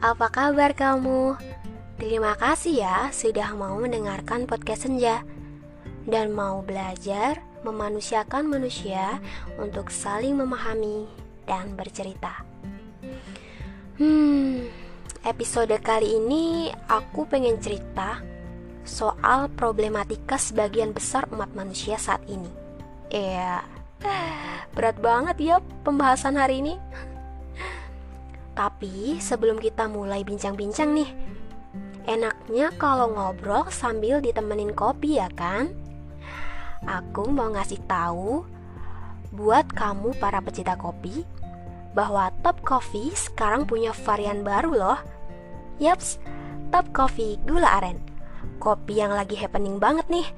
apa kabar kamu? Terima kasih ya sudah mau mendengarkan podcast Senja dan mau belajar memanusiakan manusia untuk saling memahami dan bercerita. Hmm, episode kali ini aku pengen cerita soal problematika sebagian besar umat manusia saat ini. Ya, berat banget ya pembahasan hari ini. Tapi sebelum kita mulai bincang-bincang nih, enaknya kalau ngobrol sambil ditemenin kopi ya kan? Aku mau ngasih tahu buat kamu para pecinta kopi bahwa Top Coffee sekarang punya varian baru loh. Yaps, Top Coffee gula aren. Kopi yang lagi happening banget nih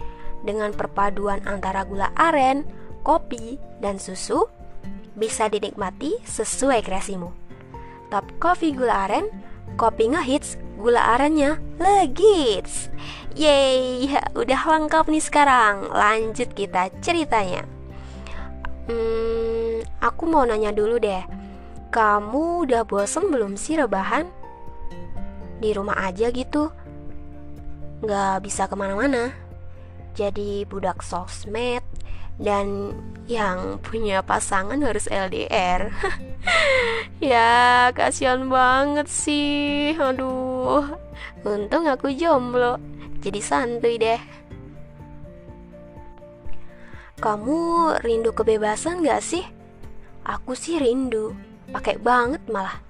dengan perpaduan antara gula aren, kopi, dan susu bisa dinikmati sesuai kreasimu. Top Coffee gula aren, kopi ngehits, gula arennya legits. Yeay, udah lengkap nih sekarang. Lanjut kita ceritanya. Hmm, aku mau nanya dulu deh. Kamu udah bosen belum sih rebahan? Di rumah aja gitu? Gak bisa ke mana-mana. Jadi budak sosmed dan yang punya pasangan harus LDR. ya, kasihan banget sih. Aduh. Untung aku jomblo jadi santuy deh. Kamu rindu kebebasan gak sih? Aku sih rindu, pakai banget malah.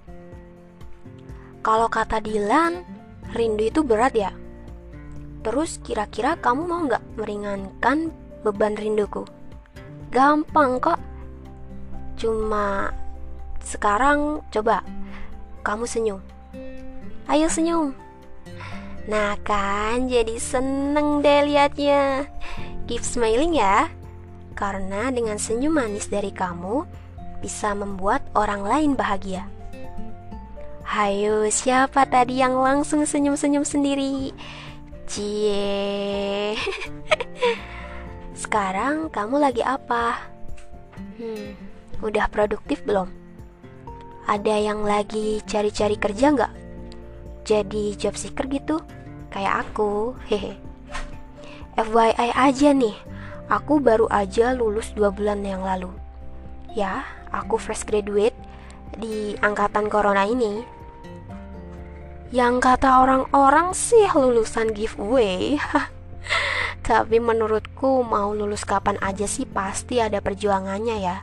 Kalau kata Dilan, rindu itu berat ya. Terus kira-kira kamu mau gak meringankan beban rinduku? Gampang kok. Cuma sekarang coba kamu senyum. Ayo senyum. Nah kan jadi seneng deh liatnya Keep smiling ya Karena dengan senyum manis dari kamu Bisa membuat orang lain bahagia Hayo siapa tadi yang langsung senyum-senyum sendiri Cie Sekarang kamu lagi apa? Hmm, udah produktif belum? Ada yang lagi cari-cari kerja nggak? jadi job seeker gitu kayak aku hehe FYI aja nih aku baru aja lulus dua bulan yang lalu ya aku fresh graduate di angkatan corona ini yang kata orang-orang sih lulusan giveaway tapi menurutku mau lulus kapan aja sih pasti ada perjuangannya ya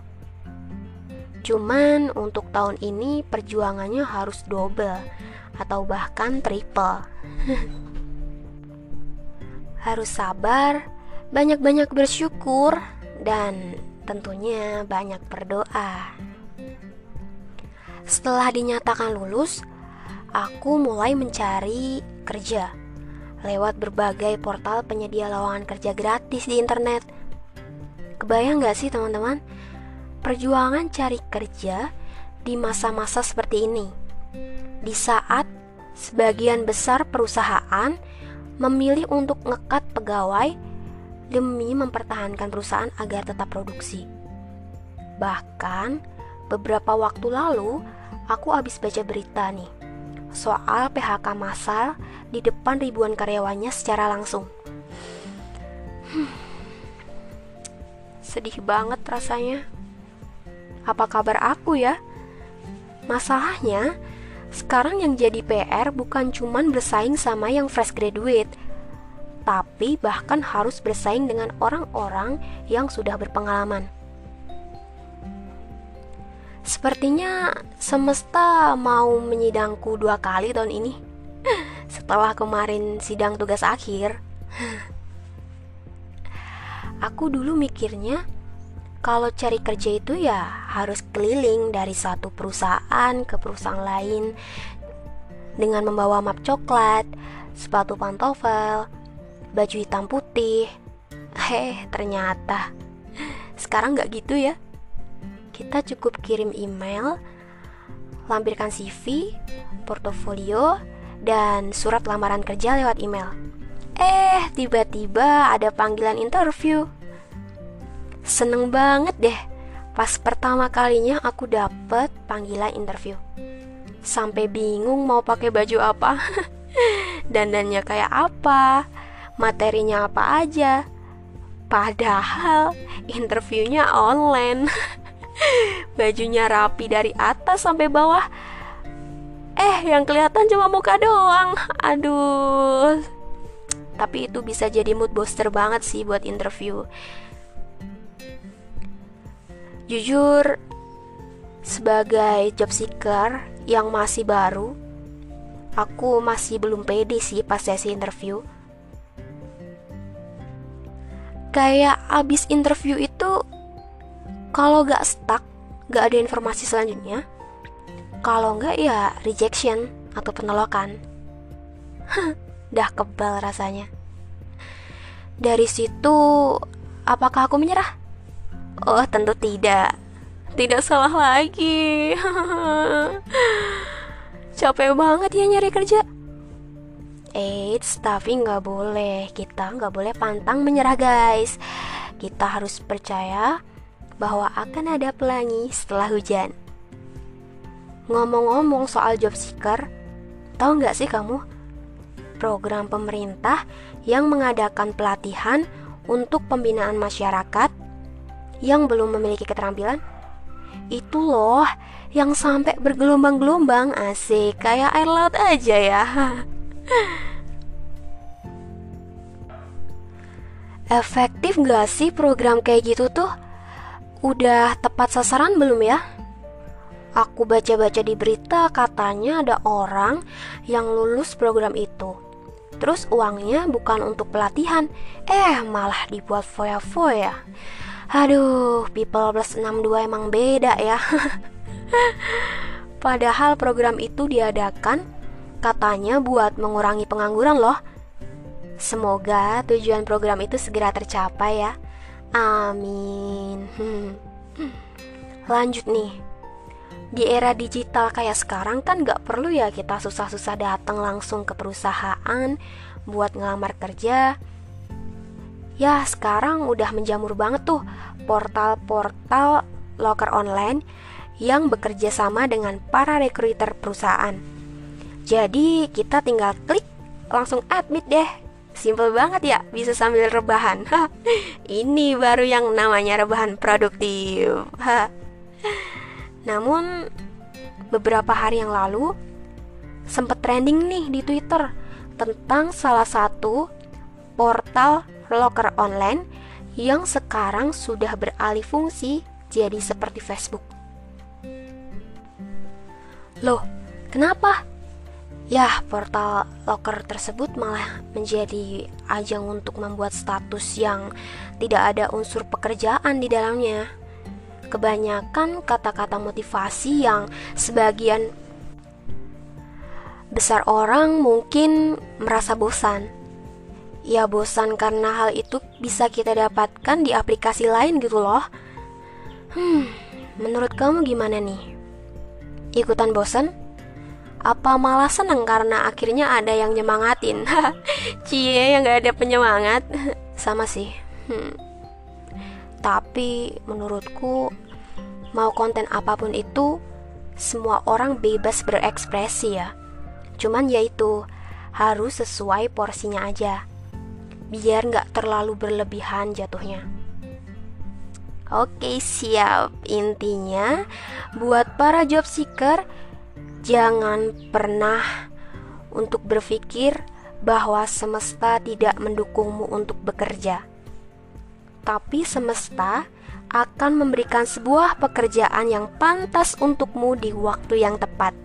Cuman untuk tahun ini perjuangannya harus double atau bahkan triple. Harus sabar, banyak-banyak bersyukur, dan tentunya banyak berdoa. Setelah dinyatakan lulus, aku mulai mencari kerja lewat berbagai portal penyedia lowongan kerja gratis di internet. Kebayang gak sih teman-teman? Perjuangan cari kerja di masa-masa seperti ini di saat sebagian besar perusahaan memilih untuk ngekat pegawai demi mempertahankan perusahaan agar tetap produksi. Bahkan beberapa waktu lalu aku habis baca berita nih soal PHK massal di depan ribuan karyawannya secara langsung. Hmm. Sedih banget rasanya. Apa kabar aku ya? Masalahnya, sekarang yang jadi PR bukan cuman bersaing sama yang fresh graduate, tapi bahkan harus bersaing dengan orang-orang yang sudah berpengalaman. Sepertinya semesta mau menyidangku dua kali tahun ini. Setelah kemarin sidang tugas akhir. Aku dulu mikirnya kalau cari kerja itu ya harus keliling dari satu perusahaan ke perusahaan lain dengan membawa map coklat, sepatu pantofel, baju hitam putih. Heh, ternyata sekarang nggak gitu ya. Kita cukup kirim email, lampirkan CV, portofolio, dan surat lamaran kerja lewat email. Eh, tiba-tiba ada panggilan interview. Seneng banget deh pas pertama kalinya aku dapet panggilan interview. Sampai bingung mau pakai baju apa Dandannya kayak apa Materinya apa aja Padahal interviewnya online Bajunya rapi dari atas sampai bawah. Eh yang kelihatan cuma muka doang. Aduh. Tapi itu bisa jadi mood booster banget sih buat interview. Jujur Sebagai job seeker yang masih baru Aku masih belum pede sih pas sesi interview. Kayak abis interview itu Kalau gak stuck Gak ada informasi selanjutnya kalau enggak ya rejection atau penolakan. Dah kebal rasanya. Dari situ, apakah aku menyerah? Oh, tentu tidak. Tidak salah lagi. Capek banget ya nyari kerja. Eits, tapi nggak boleh. Kita nggak boleh pantang menyerah, guys. Kita harus percaya bahwa akan ada pelangi setelah hujan. Ngomong-ngomong soal job seeker, tahu nggak sih kamu? Program pemerintah yang mengadakan pelatihan untuk pembinaan masyarakat yang belum memiliki keterampilan itu loh yang sampai bergelombang-gelombang asik kayak air laut aja ya efektif gak sih program kayak gitu tuh udah tepat sasaran belum ya Aku baca-baca di berita katanya ada orang yang lulus program itu. Terus uangnya bukan untuk pelatihan, eh malah dibuat foya-foya. Aduh, people plus 62 emang beda ya. Padahal program itu diadakan katanya buat mengurangi pengangguran loh. Semoga tujuan program itu segera tercapai ya. Amin. Hmm. Lanjut nih di era digital kayak sekarang kan gak perlu ya kita susah-susah datang langsung ke perusahaan buat ngelamar kerja. Ya sekarang udah menjamur banget tuh portal-portal loker online yang bekerja sama dengan para recruiter perusahaan. Jadi kita tinggal klik langsung admit deh. Simple banget ya, bisa sambil rebahan. Ini baru yang namanya rebahan produktif. Namun beberapa hari yang lalu sempat trending nih di Twitter tentang salah satu portal loker online yang sekarang sudah beralih fungsi jadi seperti Facebook. Loh, kenapa? Ya, portal loker tersebut malah menjadi ajang untuk membuat status yang tidak ada unsur pekerjaan di dalamnya kebanyakan kata-kata motivasi yang sebagian besar orang mungkin merasa bosan. Ya bosan karena hal itu bisa kita dapatkan di aplikasi lain gitu loh. Hmm, menurut kamu gimana nih? Ikutan bosan? Apa malah seneng karena akhirnya ada yang nyemangatin? Cie yang gak ada penyemangat Sama sih hmm. Tapi menurutku mau konten apa pun itu semua orang bebas berekspresi ya. Cuman yaitu harus sesuai porsinya aja. Biar nggak terlalu berlebihan jatuhnya. Oke siap Intinya buat para job seeker Jangan pernah untuk berpikir bahwa semesta tidak mendukungmu untuk bekerja tapi semesta akan memberikan sebuah pekerjaan yang pantas untukmu di waktu yang tepat.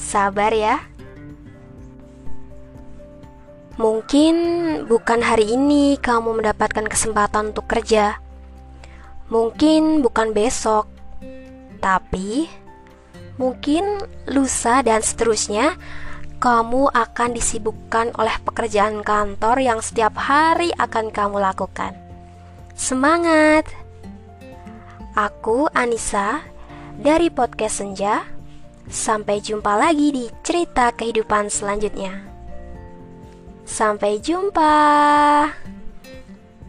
Sabar ya. Mungkin bukan hari ini kamu mendapatkan kesempatan untuk kerja. Mungkin bukan besok. Tapi mungkin lusa dan seterusnya kamu akan disibukkan oleh pekerjaan kantor yang setiap hari akan kamu lakukan. Semangat! Aku Anissa dari podcast Senja. Sampai jumpa lagi di cerita kehidupan selanjutnya. Sampai jumpa.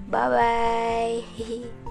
Bye bye.